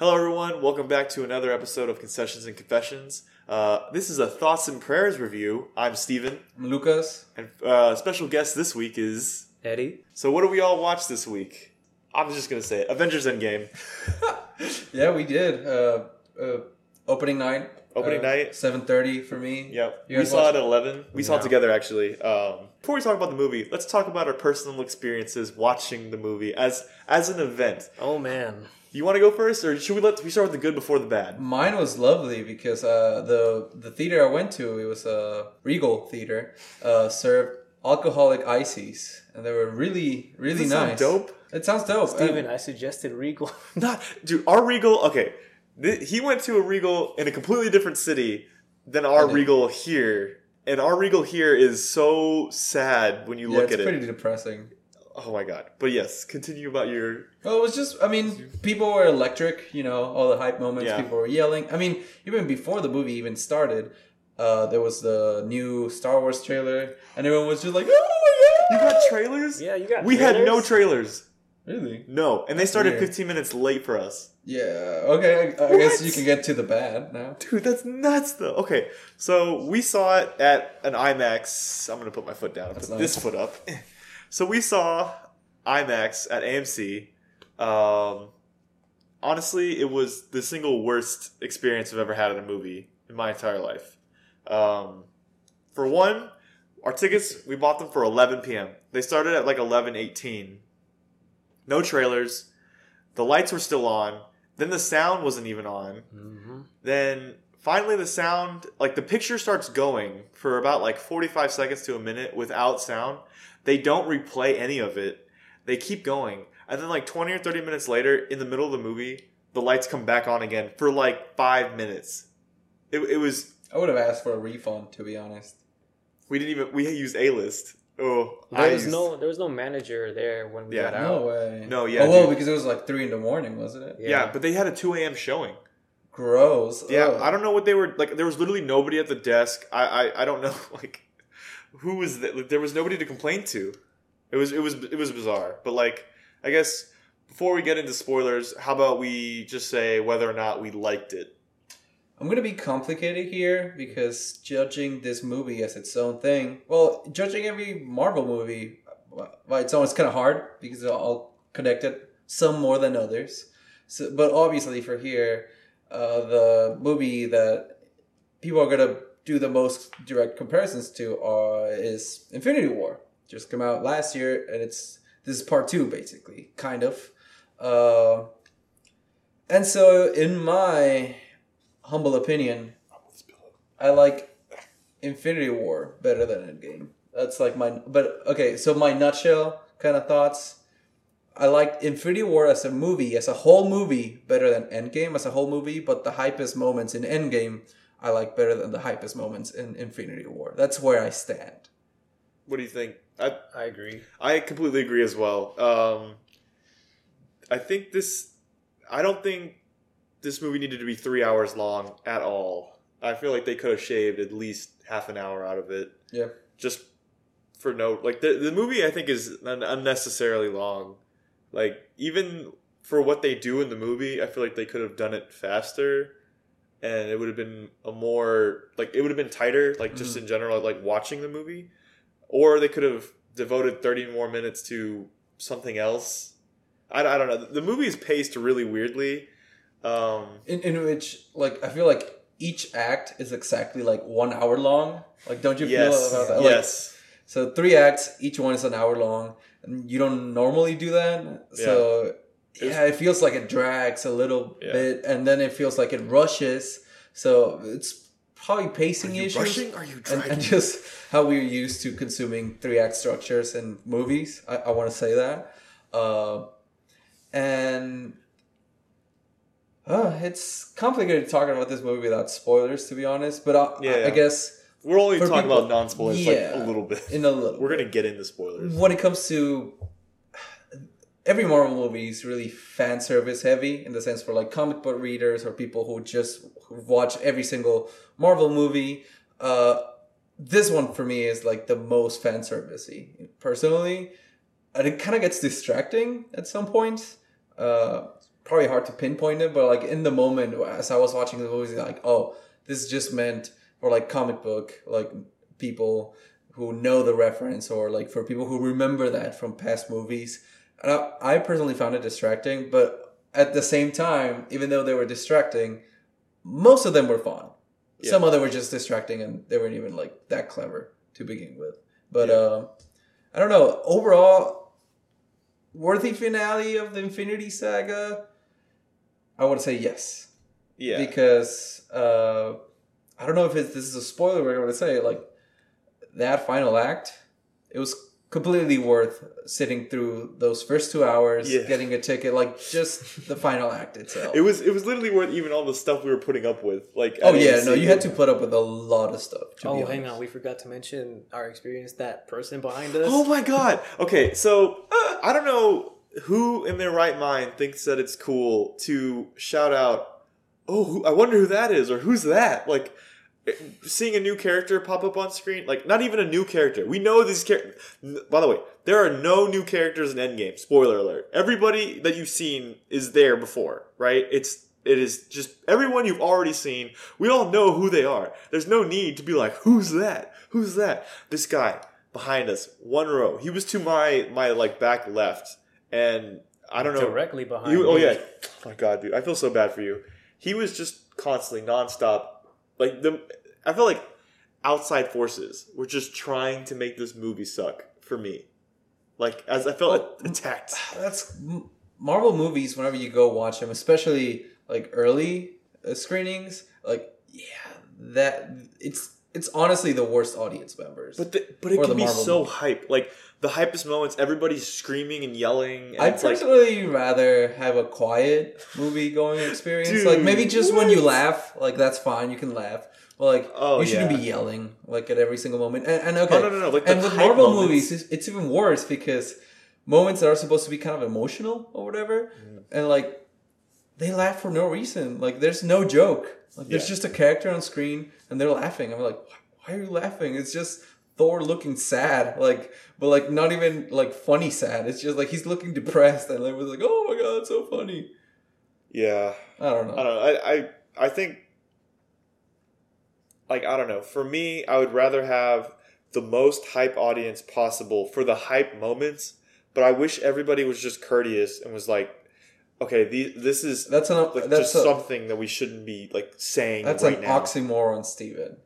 Hello, everyone. Welcome back to another episode of Concessions and Confessions. Uh, this is a Thoughts and Prayers review. I'm Steven, I'm Lucas. and uh, special guest this week is. Eddie. So, what do we all watch this week? I'm just gonna say it. Avengers Endgame. Yeah, we did. Uh, uh, opening night. Opening uh, night. Seven thirty for me. Yep. You we saw it at 11. We saw it together, actually. Um, before we talk about the movie, let's talk about our personal experiences watching the movie as as an event. Oh man. You want to go first, or should we let we start with the good before the bad? Mine was lovely because uh, the the theater I went to, it was a Regal theater, uh, served alcoholic ices, and they were really really Does that sound nice. dope? It sounds dope. Steven, And- I suggested Regal. Not, dude. Our Regal. Okay, th- he went to a Regal in a completely different city than our Regal here, and our Regal here is so sad when you yeah, look at it. it's pretty depressing. Oh my god! But yes, continue about your. Well, it was just, I mean, people were electric, you know, all the hype moments, Yeah. people were yelling. I mean, even before the movie even started, uh, there was the new Star Wars trailer, and everyone was just like, oh You my god! you got trailers? yeah, you got. We had no trailers? trailers. Really? No, and they started Weird. 15 minutes late for us. Yeah, okay, I, I guess you can get to the bad now. Dude, that's nuts though. Okay, so we saw it at an IMAX. I'm gonna put my foot down. That's put nice. this foot up. So we saw IMAX at AMC. Um, honestly, it was the single worst experience I've ever had in a movie in my entire life. Um, for one, our tickets we bought them for 11 p.m. They started at like 11:18. No trailers. The lights were still on. Then the sound wasn't even on Mhm. then finally the sound like the picture starts going for about like 45 seconds to a minute without sound they don't replay any of it they keep going and then like 20 or 30 minutes later in the middle of the movie the lights come back on again for like five minutes it, it was I would have asked for a refund, to be honest. we didn't even we used a-list oh There I was used- no, there was no manager there when we Yeah. got No out. way. No, yeah, Oh, well, because it was like 3 in the morning, wasn't it? yeah. but they had a 2 a.m showing Gross. Yeah, Ugh. I don't know what they were like. There was literally nobody at the desk. I I, I don't know like who was that. Like, there was nobody to complain to. It was it was it was bizarre. But like I guess before we get into spoilers, how about we just say whether or not we liked it? I'm gonna be complicated here because judging this movie as its own thing, well, judging every Marvel movie by its own is kind of hard because they're all connected, some more than others. So, but obviously, for here, uh, the movie that people are gonna do the most direct comparisons to are is Infinity War. Just come out last year, and it's this is part two, basically, kind of. Uh, and so, in my humble opinion, I like Infinity War better than Endgame. That's like my but okay, so my nutshell kind of thoughts. I liked Infinity War as a movie, as a whole movie, better than Endgame as a whole movie, but the hypest moments in Endgame I like better than the hypest moments in Infinity War. That's where I stand. What do you think? I I agree. I completely agree as well. Um, I think this. I don't think this movie needed to be three hours long at all. I feel like they could have shaved at least half an hour out of it. Yeah. Just for no, like the the movie, I think is un- unnecessarily long. Like even for what they do in the movie, I feel like they could have done it faster, and it would have been a more like it would have been tighter. Like just in general, like watching the movie, or they could have devoted thirty more minutes to something else. I, I don't know. The movie is paced really weirdly. Um, In in which like I feel like each act is exactly like one hour long. Like don't you yes, feel about that? Like, yes. So three acts, each one is an hour long, and you don't normally do that. So was- yeah, it feels like it drags a little Yeah. bit, and then it feels like it rushes. So it's probably Are pacing you issues, rushing? Are you and, dragging? and just how we're used to consuming three act structures in movies. I, I want to say that, uh, and. Uh, it's complicated talking about this movie without spoilers, to be honest. But I, Yeah, I, I guess We're only talking people- about non spoilers Yeah. like a little bit. in a little, We're gonna get into spoilers. when it comes to every Marvel movie is really fan service heavy in the sense for like comic book readers or people who just watch every single Marvel movie. Uh, this one for me is like the most fan servicey personally, and it kind of gets distracting at some point. Uh, probably hard to pinpoint it, but like in the moment as I was watching the movie, like, oh, this is just meant for like comic book like people who know the reference or like for people who remember that from past movies. And I, I personally found it distracting, but at the same time, even though they were distracting, most of them were fun. Yeah. Some of them were just distracting and they weren't even like that clever to begin with. But Yeah. uh, I don't know. Overall, worthy finale of the Infinity Saga. I would say yes Yeah. because uh, I don't know if it's, this is a spoiler. I'm going to say, like that final act, it was completely worth sitting through those first two hours, Yeah. getting a ticket, like just the final act itself. It was it was literally worth even all the stuff we were putting up with. Like oh yeah, AMC. no, you had to put up with a lot of stuff. To Oh, be hang on. We forgot to mention our experience. That person behind us. Oh my god. Okay, so uh, I don't know who in their right mind thinks that it's cool to shout out, "Oh, who, I wonder who that is," or "Who's that?" Like seeing a new character pop up on screen. Like not even a new character. We know these characters. By the way, there are no new characters in Endgame. Spoiler alert. Everybody that you've seen is there before, right? It's it is just everyone you've already seen. We all know who they are. There's no need to be like, "Who's that? Who's that?" This guy behind us, one row. He was to my my like back left, and I don't know. Directly behind. You, oh yeah. Oh my god, dude, I feel so bad for you. He was just constantly nonstop. Like the, I feel like outside forces were just trying to make this movie suck for me. Like as I felt Well, attacked. That's Marvel movies. Whenever you go watch them, especially like early uh, screenings, like yeah, that it's it's honestly the worst audience members. But the, but it can be Marvel so movie. hype. Like the hypest moments, everybody's screaming and yelling. And I'd it's like, personally rather have a quiet movie going experience. Dude, like maybe just when you laugh, like that's fine, you can laugh. But like Oh, you shouldn't yeah. be yelling like at every single moment. And, and okay, Oh, no, no, no, like and with Marvel moments- movies, it's, it's even worse because moments that are supposed to be kind of emotional or whatever, and like they laugh for no reason. Like there's no joke. Like there's Yeah. just a character on screen and they're laughing. I'm like, why are you laughing? It's just Thor looking sad, like, but like not even like funny sad. It's just like he's looking depressed, and everyone's like, "Oh my god, so funny." yeah. I don't know. I don't know. I, I I think like I don't know. For me, I would rather have the most hype audience possible for the hype moments, but I wish everybody was just courteous and was like, okay, the, this is That's an like that's just a, something that we shouldn't be like saying that's right an now. oxymoron, Steven.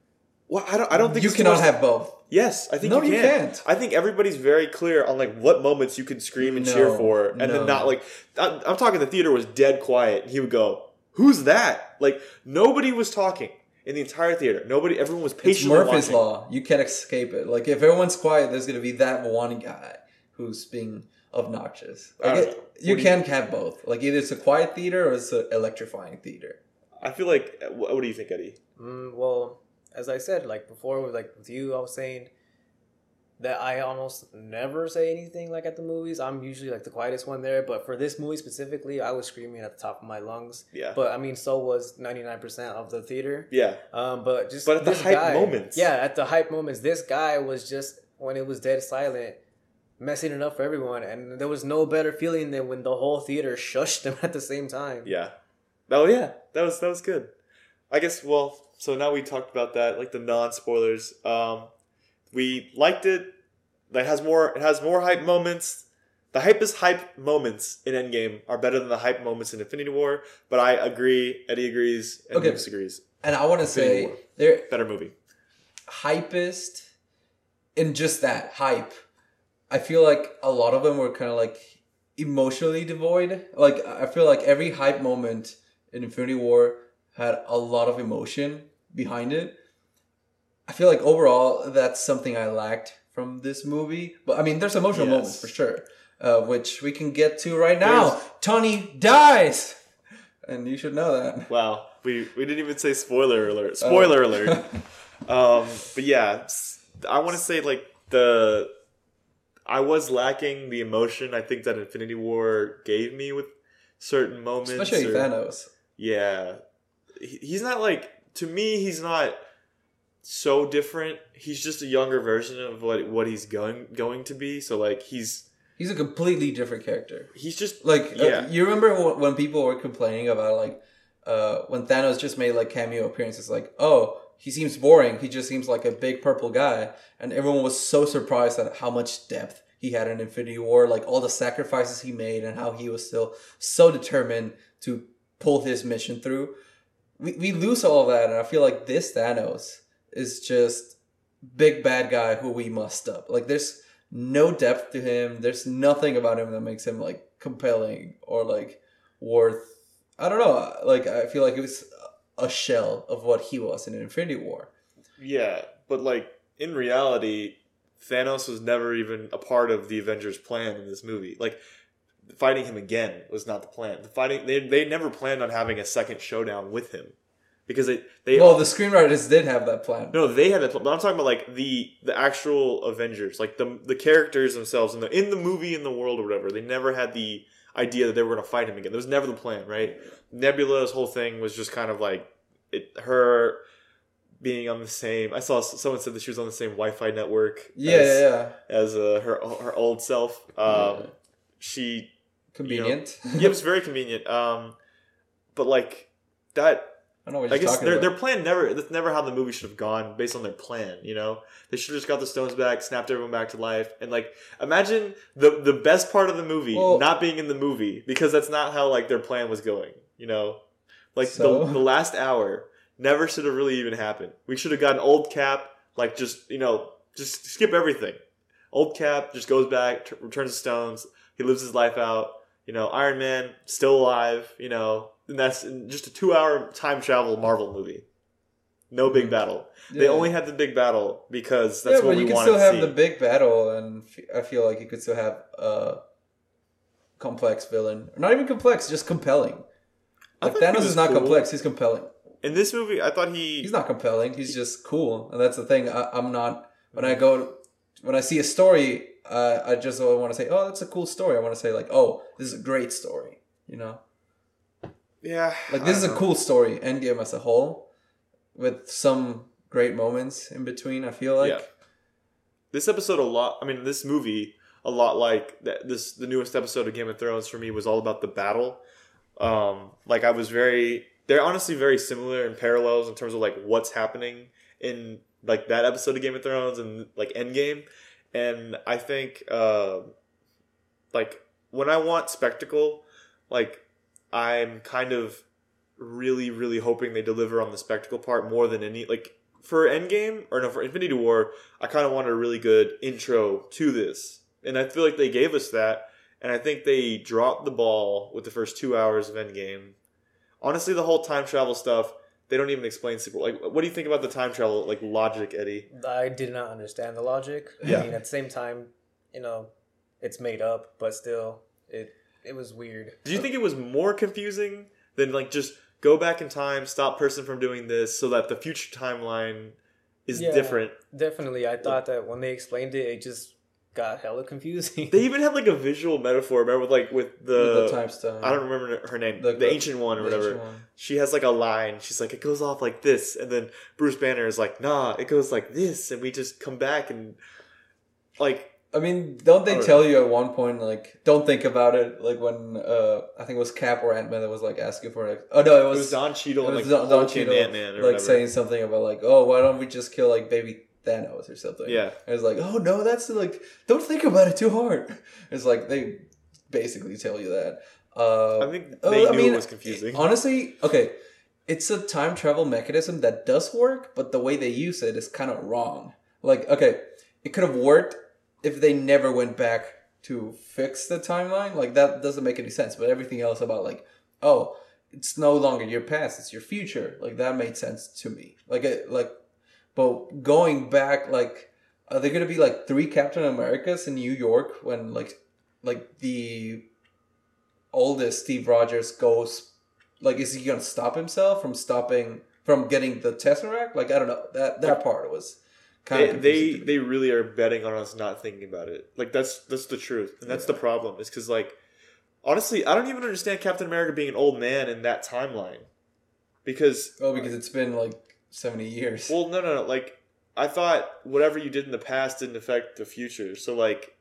well, I don't. I don't think you it's cannot have both. Yes, I think No, you you can. can't. I think everybody's very clear on like what moments you can scream and cheer for, and no. then not like. I, I'm talking. The theater was dead quiet. He would go, "Who's that?" Like nobody was talking in the entire theater. Nobody. Everyone was It's patiently Murphy's watching. law. You can't escape it. Like if everyone's quiet, there's gonna be that one guy who's being obnoxious. I Like don't it- you What do you- can have both. Like either it's a quiet theater or it's an electrifying theater. I feel like. What, what do you think, Eddie? Mm, well, as I said, like before, with like with you, I was saying that I almost never say anything like at the movies. I'm usually like the quietest one there, but for this movie specifically, I was screaming at the top of my lungs. Yeah. But I mean, so was ninety nine percent of the theater. yeah. Um, but just But at the hype guy- moments. yeah, at the hype moments, this guy was just when it was dead silent, messing it up for everyone, and there was no better feeling than when the whole theater shushed them at the same time. Yeah. Oh yeah, that was that was good. I guess. Well, so now we talked about that, like the non spoilers. Um, we liked it. That has more. It has more hype moments. The hypest hype moments in Endgame are better than the hype moments in Infinity War. But I agree. Eddie agrees. And Okay. disagrees. And I want to say War. they're Better movie. hypest in just that hype. I feel like a lot of them were kind of like emotionally devoid. Like I feel like every hype moment in Infinity War had a lot of emotion behind it. I feel like overall that's something I lacked from this movie. But I mean, there's emotional Yes. moments for sure, uh, which we can get to right now. There's- Tony dies, and you should know that. Wow. We we didn't even say spoiler alert. Spoiler Oh. alert. Um, but yeah, I want to say like the I was lacking the emotion. I think that Infinity War gave me with certain moments, Especially or- Thanos. Yeah, he's not like to me. He's not so different. He's just a younger version of what what he's going going to be. So like he's He's a completely different character. He's just Like, uh, Yeah. you remember when people were complaining about like uh, when Thanos just made like cameo appearances, like, oh, he seems boring. He just seems like a big purple guy, and everyone was so surprised at how much depth he had in Infinity War, like all the sacrifices he made, and how he was still so determined to pull his mission through. We we lose all that, and I feel like this Thanos is just big bad guy who we must up. Like, there's no depth to him. There's nothing about him that makes him like compelling or like worth. I don't know. Like I feel like it was a shell of what he was in Infinity War. Yeah, but like in reality, Thanos was never even a part of the Avengers' plan in this movie. Like fighting him again was not the plan. The fighting they they never planned on having a second showdown with him because they they Well, the screenwriters did have that plan. no they had a plan, but I'm talking about like the the actual Avengers, like the the characters themselves in the in the movie in the world or whatever. They never had the idea that they were going to fight him again. That was never the plan, right? Nebula's whole thing was just kind of like it her being on the same. I saw someone said that she was on the same Wi-Fi network. Yeah, as, yeah, yeah. as uh, her her old self. Um, She Convenient. yeah, it was very convenient. Um, but like that, I know what I you're guess talking their about. their plan never. That's never how the movie should have gone based on their plan. You know, they should have just got the stones back, snapped everyone back to life, and like imagine the the best part of the movie Well- not being in the movie because that's not how like their plan was going. You know, like So? the the last hour never should have really even happened. We should have gotten old Cap, like just you know, just skip everything. Old Cap just goes back, t- returns the stones. He lives his life out. You know, Iron Man still alive. You know, and that's just a two-hour time travel Marvel movie. No big battle. They only had the big battle because that's yeah, what but we you wanted still have see. the big battle, and I feel like you could still have a complex villain. Not even complex, just compelling. Like Thanos is not cool. complex; he's compelling. In this movie, I thought he. He's not compelling. He's just cool, and that's the thing. I, I'm not when I go when I see a story, uh, I just want to say, "Oh, that's a cool story." I want to say like, "Oh, this is a great story." You know, yeah, like this is a know. cool story. Endgame as a whole, with some great moments in between. I feel like Yeah. this episode a lot i mean this movie a lot like that this the newest episode of game of thrones for me was all about the battle um like i was very they're honestly very similar in parallels in terms of like what's happening in like that episode of game of thrones and like endgame and i think uh like when i want spectacle like i'm kind of really really hoping they deliver on the spectacle part more than any like for Endgame or no for Infinity War, I kind of wanted a really good intro to this, and I feel like they gave us that, and I think they dropped the ball with the first two hours of Endgame. Honestly, the whole time travel stuff they don't even explain super. Like, what do you think about the time travel like logic, Eddie? I did not understand the logic. Yeah. I mean, at the same time, you know, it's made up, but still, it it was weird. Do you think it was more confusing than like just go back in time, stop person from doing this, so that the future timeline is Yeah. different? Definitely, I thought that when they explained it, it just got hella confusing. They even had like a visual metaphor. Remember, like with the, with the time stone. I don't remember her name, The- the, the- ancient one or the whatever. one. She has like a line. She's like, it goes off like this, and then Bruce Banner is like, nah, it goes like this, and we just come back and like I mean, don't they tell you at one point like, don't think about it? Like when uh, I think it was Cap or Ant Man that was like asking for it. Oh no, it it was, was Don Cheadle it and like Don, Don Cheadle, Ant Man like whatever. saying something about like, oh, why don't we just kill like baby Thanos or something? yeah, And it's like, oh no, that's like, don't think about it too hard. It's like they basically tell you that. Uh, I think oh, they I knew mean, it was confusing. Honestly, okay, it's a time travel mechanism that does work, but the way they use it is kind of wrong. Like, okay, it could have worked if they never went back to fix the timeline. Like that doesn't make any sense. But everything else about like, oh, it's no longer your past; it's your future. Like that made sense to me. Like, it, like, but going back, like, are there gonna be like three Captain Americas in New York when like, like the oldest Steve Rogers goes like is he gonna stop himself from stopping from getting the Tesseract? Like I don't know. That that part was kind They, of they they really are betting on us not thinking about it. Like that's that's the truth, and that's Yeah. the problem. Is because like honestly, I don't even understand Captain America being an old man in that timeline. Because Oh, because it's been like seventy years. well, no, no, no. Like I thought whatever you did in the past didn't affect the future. So like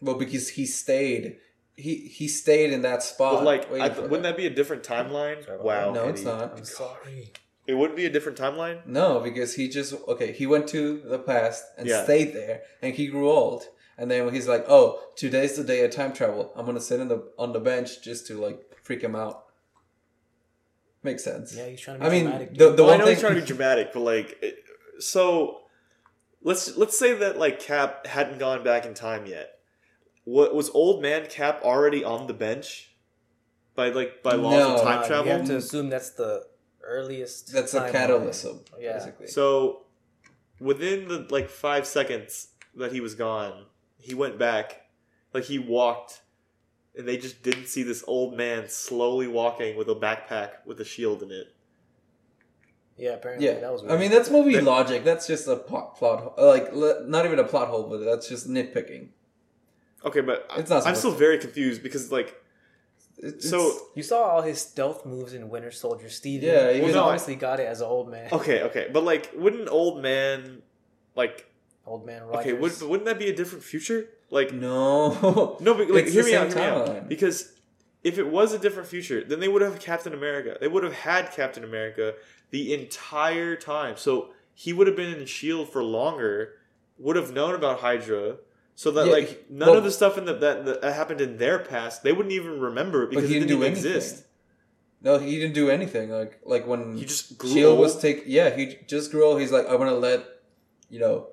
Well, because he stayed. He he stayed in that spot. But like, I, wouldn't that. that be a different timeline? Wow. No, it's not. I'm sorry. It wouldn't be a different timeline. No, because he just okay. He went to the past and Yeah. stayed there, and he grew old. And then he's like, "Oh, today's the day of time travel. I'm gonna sit in the on the bench just to like freak him out." Makes sense. Yeah, he's trying to be I mean, dramatic. the dude. the Well, I one know thing he's trying to be dramatic, but like, it- so let's let's say that like Cap hadn't gone back in time yet. What was old man Cap already on the bench by like by laws No. of time Uh, You travel? have to assume that's the earliest. that's a timeline. catalysm, Yeah. basically. So within the like five seconds that he was gone, he went back, like he walked, and they just didn't see this old man slowly walking with a backpack with a shield in it. Yeah, apparently yeah, that was. I mean that's movie That- logic. That's just a plot, plot like not even a plot hole, but that's just nitpicking. Okay, but It's not I'm still to. very confused because like It- So- you saw all his stealth moves in Winter Soldier. Steve, Yeah, he even- no, I- got it as an old man. okay, okay, but like wouldn't an old man like Old man Rogers. okay, would, but wouldn't that be a different future? Like no, no, but like It's hear me out, hear me out. Because if it was a different future, then they would have Captain America. They would have had Captain America the entire time. So he would have been in Shield for longer, would have known about Hydra. So that Yeah, like none well- of the stuff in the, that, that happened in their past, they wouldn't even remember it because he it didn't didn't do even anything. exist. No, he didn't do anything. Like like when He just grew Shield old. was take. Yeah, he just grew old. He's like, I want to let you know,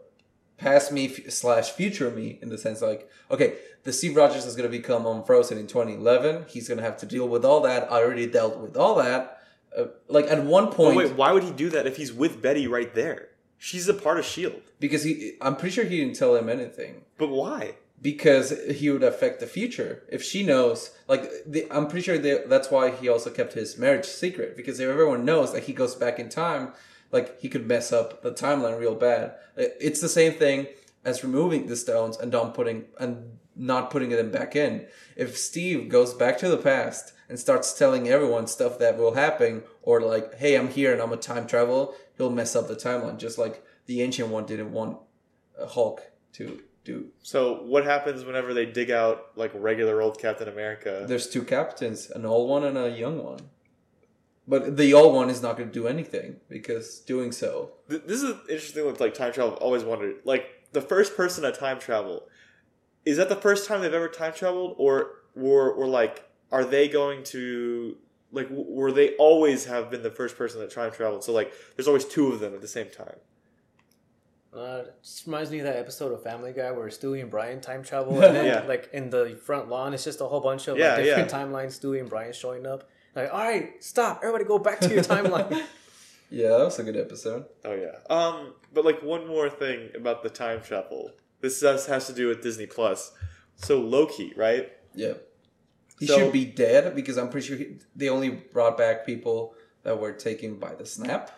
past me f- slash future me in the sense like, okay, the Steve Rogers is gonna become unfrozen in 2011. He's gonna have to deal with all that. I already dealt with all that. Uh, like at one But point, wait, why would he do that if he's with Peggy right there? She's a part of Shield. because he, I'm pretty sure he didn't tell him anything. But why? because he would affect the future if she knows like the, i'm pretty sure they, that's why he also kept his marriage secret because if everyone knows that he goes back in time like he could mess up the timeline real bad it's the same thing as removing the stones and not putting and not putting them back in if steve goes back to the past and starts telling everyone stuff that will happen or like hey i'm here and i'm a time travel he'll mess up the timeline just like the ancient one didn't want uh, hulk to do So what happens whenever they dig out like regular old Captain America? There's two captains, an old one and a young one. But the old one is not going to do anything because doing so. This is interesting with like time travel. I've always wondered, like the first person to time travel, is that the first time they've ever time traveled, or or or like are they going to like where they always have been the first person that time traveled? So like there's always two of them at the same time. Uh, it just reminds me of that episode of Family Guy where Stewie and Brian time travel, and then Yeah. like in the front lawn, it's just a whole bunch of Yeah, like, different yeah. timelines. Stewie and Brian showing up, like, all right, stop, everybody, go back to your timeline. Yeah, that was a good episode. Oh yeah. Um, but like one more thing about the time travel. This has, has to do with Disney Plus. So Loki, right? Yeah. He So- should be dead because I'm pretty sure he, they only brought back people that were taken by the snap.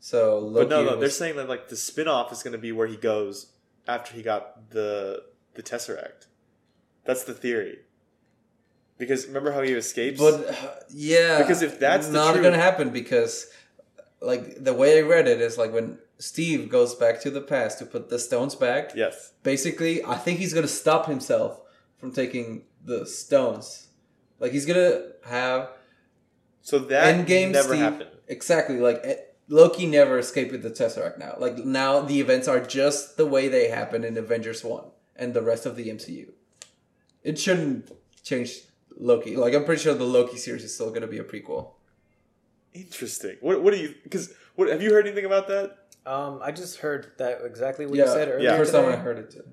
So Loki but no, no, they're saying that like the spin-off is going to be where he goes after he got the the Tesseract. That's the theory. Because remember how he escapes? But uh, yeah, Because if that's not gonna happen, because like the way I read it is like when Steve goes back to the past to put the stones back. yes. basically i think he's gonna stop himself from taking the stones like he's gonna have So that endgame never Steve, happened. exactly like eh, loki never escaped with the tesseract now like now the events are just the way they happen in avengers 1 and the rest of the mcu it shouldn't change loki like i'm pretty sure the loki series is still gonna be a prequel Interesting. What what do you because what have you heard anything about that? um, I just heard that exactly what yeah you said earlier. Yeah. first time i heard it Too.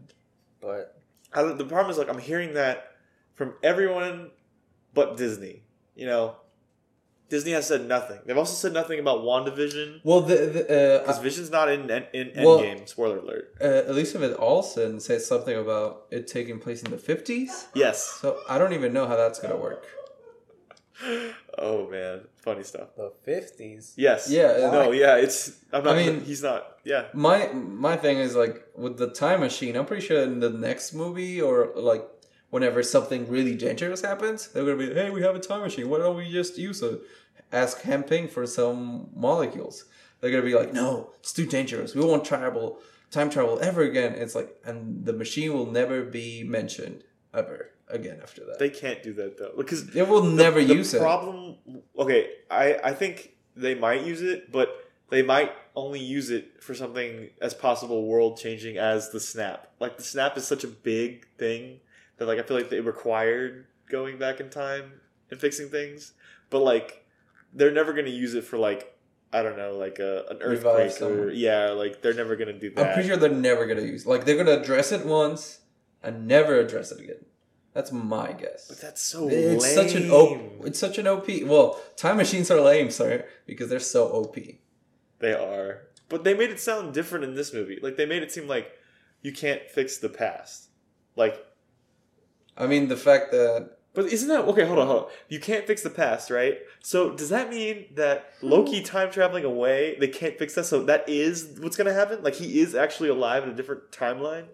but I the problem is like I'm hearing that from everyone but Disney. You know, Disney has said nothing. They've also said nothing about WandaVision well the, the uh, because Vision's not in in, in Well- Endgame. Spoiler alert. uh, elizabeth olsen said something about it taking place in the 50s Yes. So I don't even know how that's gonna work. Oh man, funny stuff. the fifties. Yes. Yeah, No. Yeah. It's. I'm not. I mean- he's not. Yeah. My my thing is like with the time machine. I'm pretty sure in the next movie or like whenever something really dangerous happens, they're gonna be, hey, we have a time machine. Why don't we just use it? Ask Hank Pym for some molecules. They're gonna be like, no, it's too dangerous. We won't travel time travel ever again. It's like, and the machine will never be mentioned ever again after that. They can't do that though because They will never the use it. problem okay i i think they might use it but they might only use it for something as possible world changing as the snap like the snap is such a big thing that like i feel like they required going back in time and fixing things but like they're never going to use it for like i don't know like a, an earthquake or yeah like they're never going to do that I'm pretty sure they're never gonna use. Like they're gonna address it once and never address it again. That's my guess. but that's so It's lame. such an op. It's such an OP. Well, time machines are lame, sir, because they're so OP. They are. But they made it sound different in this movie. Like they made it seem like you can't fix the past. Like I mean, the fact that but isn't that okay, hold on, hold on. You can't fix the past, right? So does that mean that Loki hmm. time traveling away, they can't fix that? So that is what's gonna happen? Like he is actually alive in a different timeline?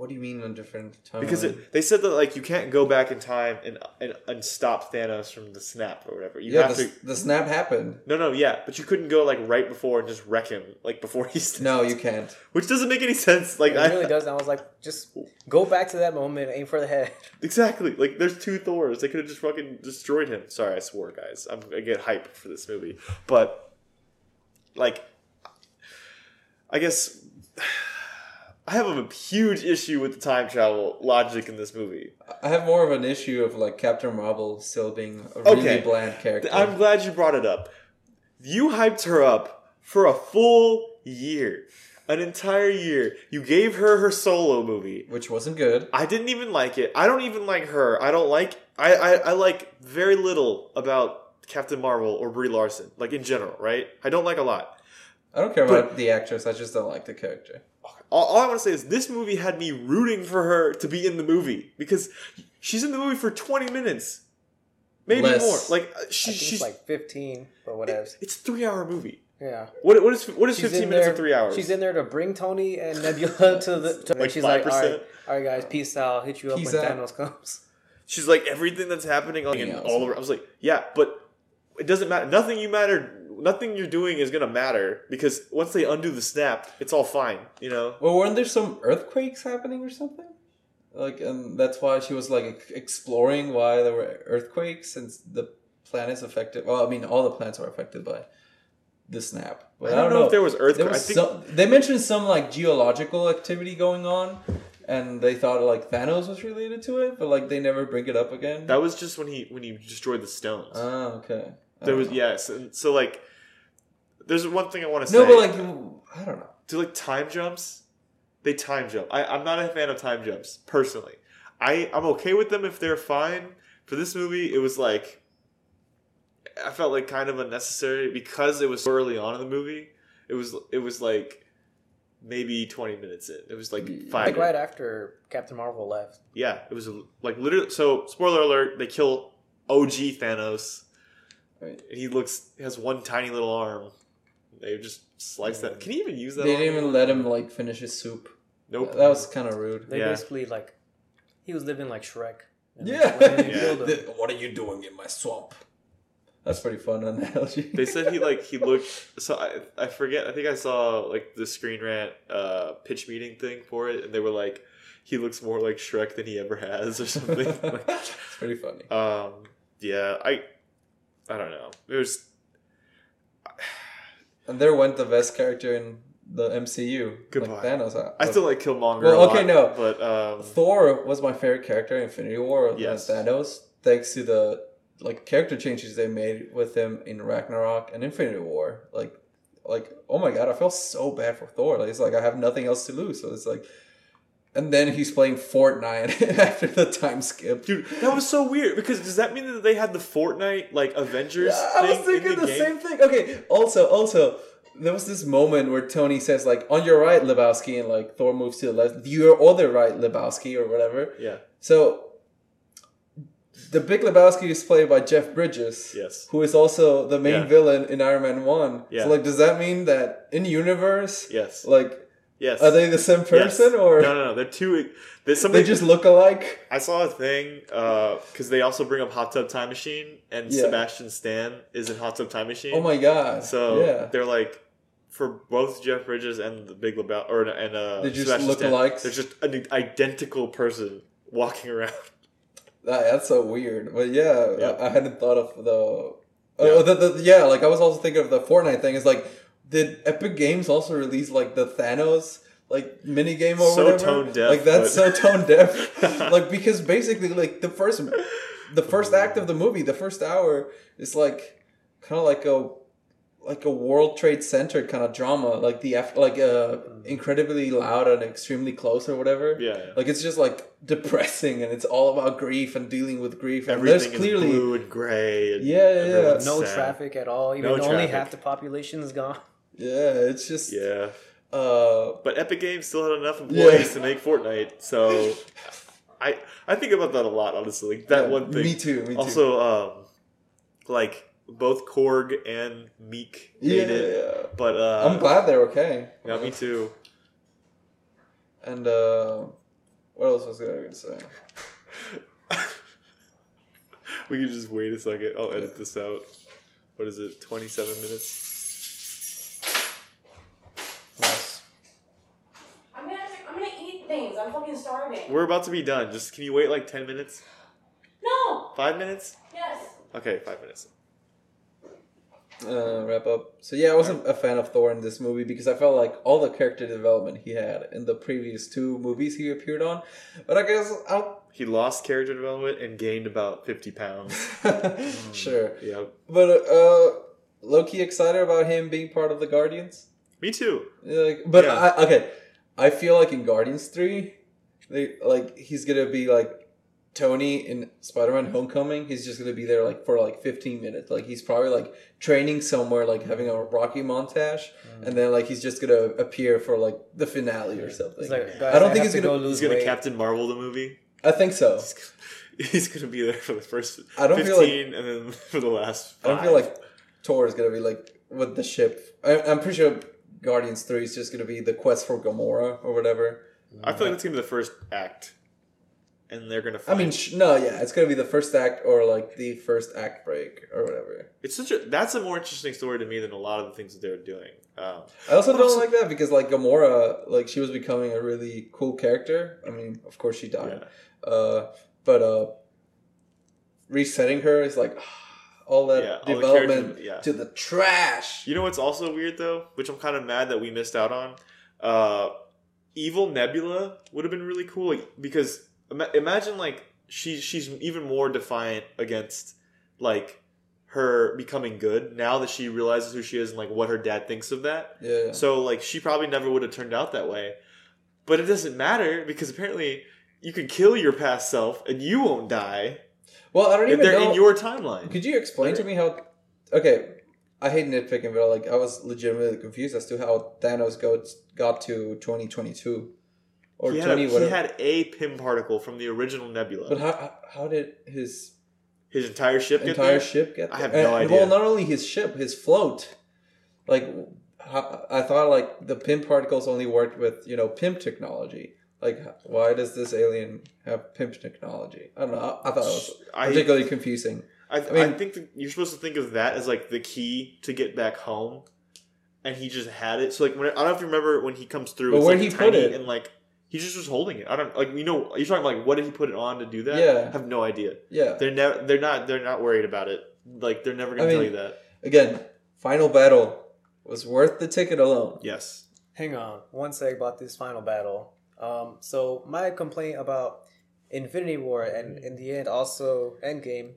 What do you mean on different timelines? Because it, they said that like you can't go back in time and, and and stop Thanos from the snap or whatever. You yeah, have the, to the snap happened. No no yeah, but you couldn't go like right before and just wreck him like before he's No, you can't. which doesn't make any sense. Like It I, really does. And I was like, just go back to that moment, aim for the head. Exactly. Like there's two Thors. They could have just fucking destroyed him. Sorry, I swore, guys. I'm, I get hype for this movie, but like, I guess I have a huge issue with the time travel logic in this movie. I have more of an issue of like Captain Marvel still being a really Okay. bland character. I'm glad you brought it up. You hyped her up for a full year, an entire year. You gave her her solo movie. which wasn't good. I didn't even like it. I don't even like her. I don't like. I, I, I like very little about Captain Marvel or Brie Larson, like in general, right? I don't like a lot. I don't care But- about the actress. I just don't like the character. All, all I want to say is this movie had me rooting for her to be in the movie because she's in the movie for twenty minutes, maybe Less. more. Like uh, I she, think she's it's like 15 or whatever. it's a three hour movie. Yeah. What what is what is She's fifteen minutes there, of three hours? She's in there to bring Tony and Nebula to the. To, Like she's like, all 5%? right, all right, guys, peace out. I'll hit you up Peace when out. Thanos comes. She's like everything that's happening on and all over. I was like, yeah, but it doesn't matter. Nothing you matter. Nothing you're doing is gonna matter because once they undo the snap, it's all fine. You know. Well, weren't there some earthquakes happening or something? Like, and that's why she was like exploring why there were earthquakes since the planet's affected. Well, I mean, all the planets are affected by the snap. But I don't, know, if there was earthquakes. earthquake. Think they mentioned some like geological activity going on, and they thought like Thanos was related to it, but like they never bring it up again. that was just when he when he destroyed the stones. Ah, okay. I there was know. yes, and so like, there's one thing I want to say. No, but like I don't know. do like time jumps? They time jump. I, i'm not a fan of time jumps personally. I, i'm okay with them if they're fine. For this movie it was like i felt like kind of unnecessary because it was so early on in the movie. It was it was like maybe 20 minutes in. It was like five Like right after Captain Marvel left. yeah it was like literally so spoiler alert they kill og thanos. Right. and he looks he has one tiny little arm they just slice that can he even use that They didn't even let him like finish his soup. nope That was kind of rude. They Yeah. basically like he was living like Shrek. And they Yeah. went in and Yeah. killed him. The- what are you doing in my swamp? That's pretty fun analogy. They said he like he looked. So I I forget. I think I saw like the Screen Rant uh, pitch meeting thing for it, and they were like, he looks more like Shrek than he ever has, or something. Like, it's pretty funny. um, yeah, I I don't know. It was And there went the best character in the MCU. Goodbye. Like Thanos. uh, I still like Killmonger. Well, a lot, okay, no. but um, Thor was my favorite character in Infinity War Yes. Thanos, thanks to the like character changes they made with him in Ragnarok and Infinity War. Like, like oh my god, I felt so bad for Thor. Like, it's like I have nothing else to lose, so it's like. And then he's playing Fortnite after the time skip. dude, that was so weird because does that mean that they had the Fortnite like Avengers Yeah, I was thinking in the, the, same thing. Okay, also, also, there was this moment where Tony says like, "On your right, Lebowski," and like Thor moves to the left. Your other right, Lebowski, or whatever. Yeah. So, the Big Lebowski is played by Jeff Bridges. Yes. Who is also the main Yeah. villain in Iron Man One. Yeah. So, like, does that mean that in universe, Yes. like, Yes. are they the same person Yes. or no, no, no? They're two. There's something they just look alike? I saw a thing because they also bring up Hot Tub Time Machine, and Yeah. Sebastian Stan is in Hot Tub Time Machine. Oh my god! So yeah. they're like, for both Jeff Bridges and the Big Lebowski, or and uh, They're just Sebastian Stan, lookalikes? They're just an identical person walking around. That, that's so weird. But yeah, Yeah. I, I hadn't thought of the. Yeah. Oh, the, the, yeah, like I was also thinking of the Fortnite thing. Is like, did Epic Games also release like the Thanos like mini game or So whatever? tone deaf, Like that's but- so tone deaf. like because basically, like the first, the first act of the movie, the first hour is like kind of like a like a World Trade Center kind of drama, like the af- like uh incredibly loud and extremely close or whatever. Yeah, yeah. Like it's just like depressing, and it's all about grief and dealing with grief. And Everything there's clearly, is blue and gray. And Yeah, yeah, yeah. No sad. traffic at all. Even No though only traffic. half the population is gone. Yeah, it's just, Yeah, uh, but Epic Games still had enough employees Yeah. to make Fortnite. So I I think about that a lot, honestly. Like, that yeah, one thing. Me too. Me too. Also, um, like both Korg and Miek yeah, made it, yeah. but uh, I'm glad they're okay. Yeah, me too. And uh, what else was I going to say? we can just wait a second. I'll edit this out. What is it? Twenty-seven minutes. Nice. I'm gonna, I'm gonna eat things. I'm fucking starving. We're about to be done. Just can you wait like ten minutes? No. Five minutes? Yes. Okay, five minutes. uh, wrap up. So yeah, I wasn't a fan of Thor in this movie because I felt like all the character development he had in the previous two movies he appeared on. But I guess I'll He lost character development and gained about fifty pounds. sure. Yep. But uh, Loki excited about him being part of the Guardians. Me too. Like, but Yeah. I, okay, I feel like in Guardians three, they like he's gonna be like Tony in Spider-Man: Homecoming. He's just gonna be there like for like fifteen minutes. Like he's probably like training somewhere, like having a Rocky montage, mm. and then like he's just gonna appear for like the finale or something. It's like, I don't think he's gonna- go lose He's gonna weight. Captain Marvel the movie. I think so. He's gonna, he's gonna be there for the first I don't feel like- fifteen, and then for the last. I don't feel like Thor is gonna be like with the ship. I, I'm pretty sure Guardians three is just gonna be the quest for Gamora or whatever. I feel like that's gonna be the first act, and they're gonna. I mean, sh- no, yeah, it's gonna be the first act or like the first act break or whatever. it's such a that's a more interesting story to me than a lot of the things that they're doing. Um, I also don't also- like that because like Gamora, like she was becoming a really cool character. I mean, of course she died, uh, but uh, resetting her is like all that Yeah, all the development character- yeah. to the trash. You know what's also weird though, which I'm kind of mad that we missed out on. Uh, Evil Nebula would have been really cool like, because ima- imagine like she's she's even more defiant against like her becoming good now that she realizes who she is and like what her dad thinks of that. Yeah, So like she probably never would have turned out that way. But it doesn't matter because apparently you can kill your past self and you won't die well, I don't if even they're know. in your timeline. Could you explain to me how? Okay, I hate nitpicking, but like I was legitimately confused as to how Thanos got got to twenty twenty two or he, had a, he had a Pym particle from the original Nebula. but how how- did his His entire ship get entire there? ship get I there? have no And- idea. Well, not only his ship, his float. Like, how, I thought like the Pym particles only worked with you know Pym technology. Like, why does this alien have Pym technology? I don't know. I, I thought it was I, particularly confusing. I, I, mean- think that you're supposed to think of that as like the key to get back home, and he just had it. So like, when, I don't know if you remember when he comes through. But it's, where'd like, he put it? And like he just was holding it. I don't like you know. You're talking like what did he put it on to do that? Yeah. I have no idea. Yeah. They're never. They're not. They're not worried about it. Like they're never gonna I tell you that. Again, final battle was worth the ticket alone. Yes. Hang on, one sec about this final battle. Um, so my complaint about Infinity War and in the end also Endgame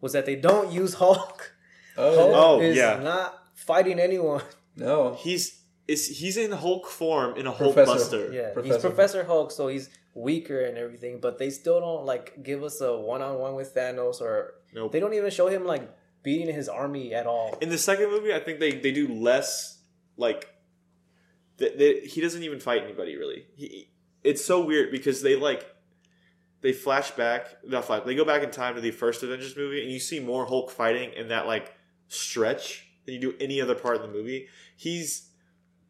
was that they don't use Hulk. Oh, Hulk yeah. Oh, is yeah. not fighting anyone. no. He's is he's in Hulk form in a Hulk Professor. Buster. Yeah, he's Professor. Professor Hulk, so he's weaker and everything, but they still don't like give us a one on one with Thanos or Nope. they don't even show him like beating his army at all. In the second movie, I think they, they do less like they, they, he doesn't even fight anybody really. He it's so weird because they like they flash back not flash they go back in time to the first Avengers movie and you see more Hulk fighting in that like stretch than you do any other part of the movie. He's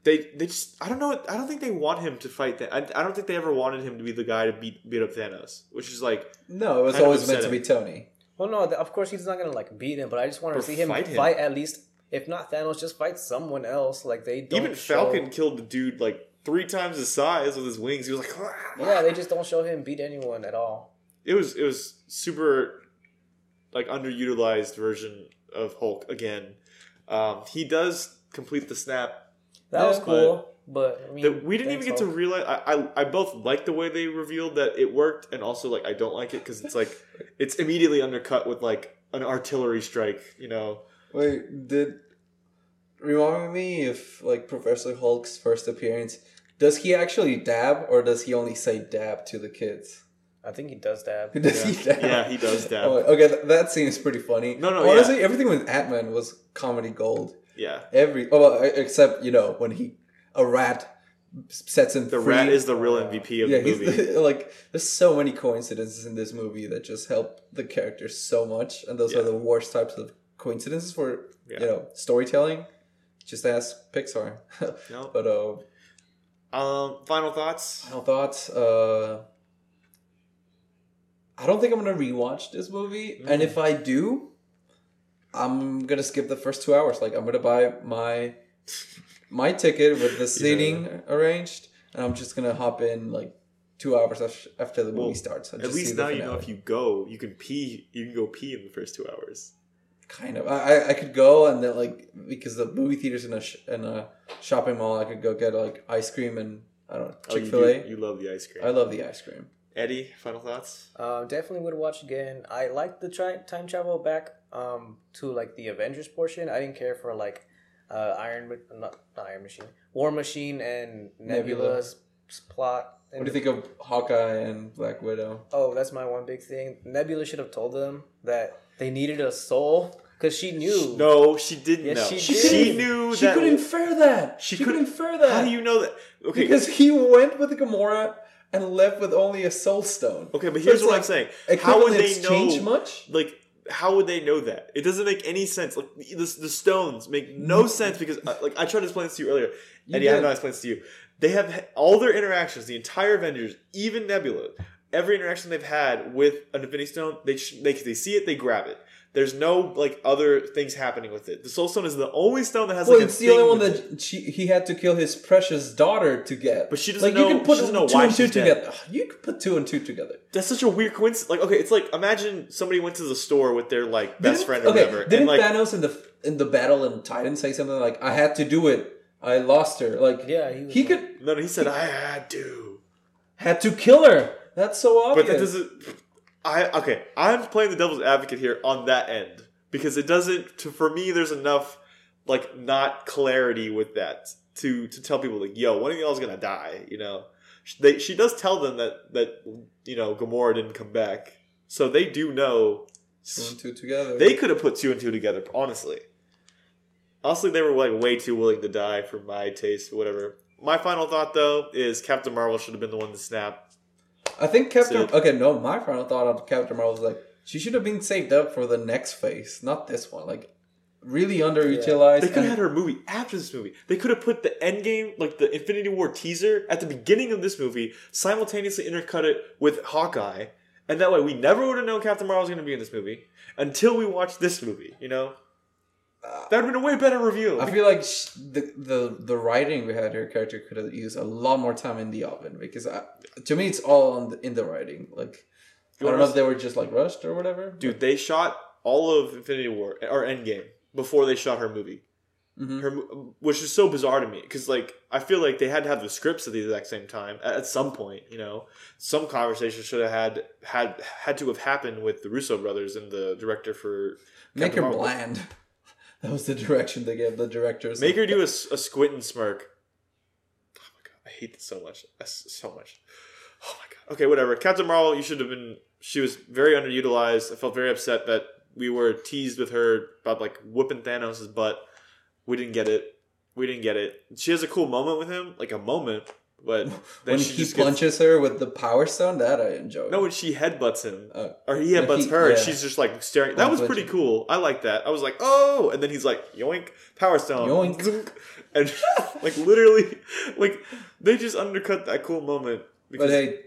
they they just I don't know I don't think they want him to fight that I, I don't think they ever wanted him to be the guy to beat beat up Thanos, which is like No, it was always meant to be. Tony. Well, no, of course he's not gonna like beat him, but I just want to see him fight fight, at least if not Thanos, just fight someone else. Like they don't Even show- Falcon killed the dude like three times his size with his wings. He was like, Yeah, they just don't show him beat anyone at all. it was it was super like underutilized version of Hulk again. Um, he does complete the snap. That was cool, but, I mean, That we didn't even thanks, get to realize. I, I I both like the way they revealed that it worked, and also like I don't like it because it's like it's immediately undercut with like an artillery strike. You know, Wait, did remind me if like Professor Hulk's first appearance? Does he actually dab, or does he only say dab to the kids? I think he does dab. Does yeah, he dab? yeah, he does dab. Oh, okay, th- that seems pretty funny. No, no, Honestly, everything with Ant Man was comedy gold. yeah, Every oh, well, except you know when he a rat sets him the free. rat is the real MVP of yeah, the he's movie. the, like there's so many coincidences in this movie that just help the characters so much, and those Yeah. are the worst types of coincidences for Yeah. you know storytelling. Just ask Pixar. No. but uh, Um, final thoughts. final thoughts. Uh, I don't think I'm gonna rewatch this movie, and Mm. if I do, I'm gonna skip the first two hours. Like I'm gonna buy my my ticket with the seating arranged, and I'm just gonna hop in like two hours after the movie Well, starts. and At least now you know if you go, you can pee. You can go pee in the first two hours. Kind of. I I- I could go and then like because the movie theaters in a sh- in a shopping mall, I could go get like ice cream and I don't know Oh, you Chick Fil A. do- You love the ice cream. I love the ice cream. Eddie, final thoughts. Um, definitely would watch again. I like the tri- time travel back um, to like the Avengers portion. I didn't care for like uh, Iron, Ma- not, not Iron Machine, War Machine, and Nebula. Nebula's plot. What do you think of Hawkeye and Black Widow? Oh, that's my one big thing. Nebula should have told them that they needed a soul because she knew. No, she didn't Yes, know. she She, did. knew She that. could infer that. She could- could infer that. How do you know that? Okay, Because he went with Gamora and left with only a soul stone. okay, but So here's it's what like, I'm saying. How would they know? change much? Like, how would they know that? It doesn't make any sense. Like the, the stones make no sense because, uh, like, I tried to explain this to you earlier. and Eddie, I have did. not explained this to you. They have all their interactions, the entire Avengers, even Nebula, every interaction they've had with an Infinity Stone, they sh- they they see it, they grab it. There's no like other things happening with it. The Soul Stone is the only stone that has Well, like a it's the only one that she, he had to kill his precious daughter to get. But she doesn't like know- you can put she doesn't know two why and two she's dead. together. You could put two and two together. That's such a weird coincidence. Like, okay, it's like imagine somebody went to the store with their like best Didn't- friend or okay, whatever, Didn't and like Thanos in the in the battle in Titan say something like, "I had to do it. I lost her." Like, Yeah, he was he like- could no, no, he said I had to, had to kill her. That's so obvious. but that doesn't. I okay, I'm playing the devil's advocate here on that end because it doesn't. To, for me, there's enough like not clarity with that to to tell people like, yo, one of y'all's gonna die. You know, they she does tell them that that you know Gamora didn't come back, so they do know. two and two together. They could have put two and two together, honestly. Honestly, they were like way too willing to die for my taste, whatever. My final thought though is Captain Marvel should have been the one to snap. I think Captain. Sid. Okay, no. My final thought on Captain Marvel was like she should have been saved up for the next phase, not this one. Like really underutilized. They could have had her movie after this movie. They could have put the Endgame, like the Infinity War teaser, at the beginning of this movie, simultaneously intercut it with Hawkeye, and that way we never would have known Captain Marvel was going to be in this movie until we watched this movie. You know, that would have been a way better reveal. I feel like sh- the the the writing we had her character could have used a lot more time in the oven because I, to me it's all on the, in the writing. Like I don't know if they were just like rushed or whatever. Dude, they shot all of Infinity War or Endgame before they shot her movie. Mhm. Her, which is so bizarre to me because like I feel like they had to have the scripts at the exact same time at, at some point. You know, some conversation should have had had had to have happened with the Russo brothers and the director for Make Captain her Marvel. bland. That was the direction they gave the directors. Make her do a squint and smirk. Oh my god, I hate this so much. Uh, That's so much. Oh my god. Okay, whatever. Captain Marvel, you should have been. She was very underutilized. I felt very upset that we were teased with her about like whooping Thanos' butt. We didn't get it. We didn't get it. She has a cool moment with him, like a moment, but when he just gets- punches her with the power stone, that I enjoyed. no, when she headbutts him, Uh, or he headbutts he- her, and she's just like staring. That was pretty cool. I like that. I was like, oh, and then he's like, yoink, power stone, Yoink. And like literally, like they just undercut that cool moment. but hey,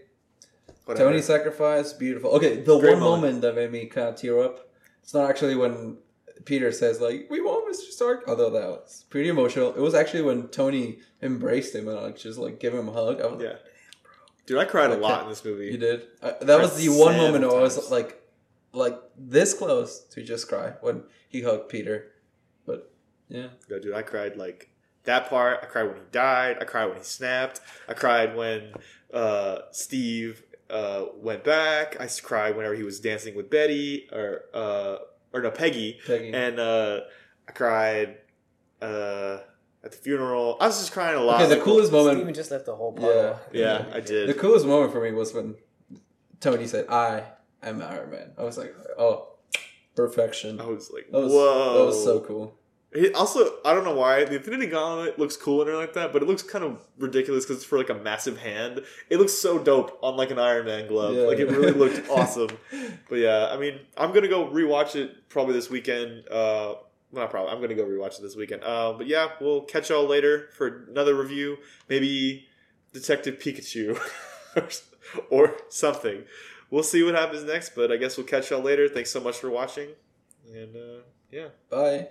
whatever. Tony sacrifice, beautiful. Okay, the Great one moment. moment. that made me kind of tear up. It's not actually when Peter says like, "We won, Mr. Stark." Although that was pretty emotional. It was actually when Tony embraced him and like just like gave him a hug. I was Yeah. Dude, I cried a Okay. lot in this movie. You did. I, that was the one moment where I was like, like this close to just cry when he hugged Peter. But yeah, Yeah, dude, I cried like that part. I cried when he died. I cried when he snapped. I cried when uh, Steve uh, went back. I cried whenever he was dancing with Betty or uh, or no Peggy. Peggy. And uh, I cried uh, at the funeral. I was just crying a lot. okay, the Like, coolest moment. Steven just left the whole puddle. Yeah. Yeah, I did. The coolest moment for me was when Tony said, "I am Iron Man." I was like, "Oh, perfection." I was like, That was whoa. that was so cool. It also, I don't know why the Infinity Gauntlet looks cool and like that, but it looks kind of ridiculous because it's for like a massive hand. It looks so dope on like an Iron Man glove. Yeah. Like it really looked awesome. But yeah, I mean, I'm gonna go rewatch it probably this weekend. Uh, well, not probably. I'm gonna go rewatch it this weekend. Uh, but yeah, we'll catch y'all later for another review. Maybe Detective Pikachu or, or something. We'll see what happens next. But I guess we'll catch y'all later. Thanks so much for watching. And uh, yeah. Bye.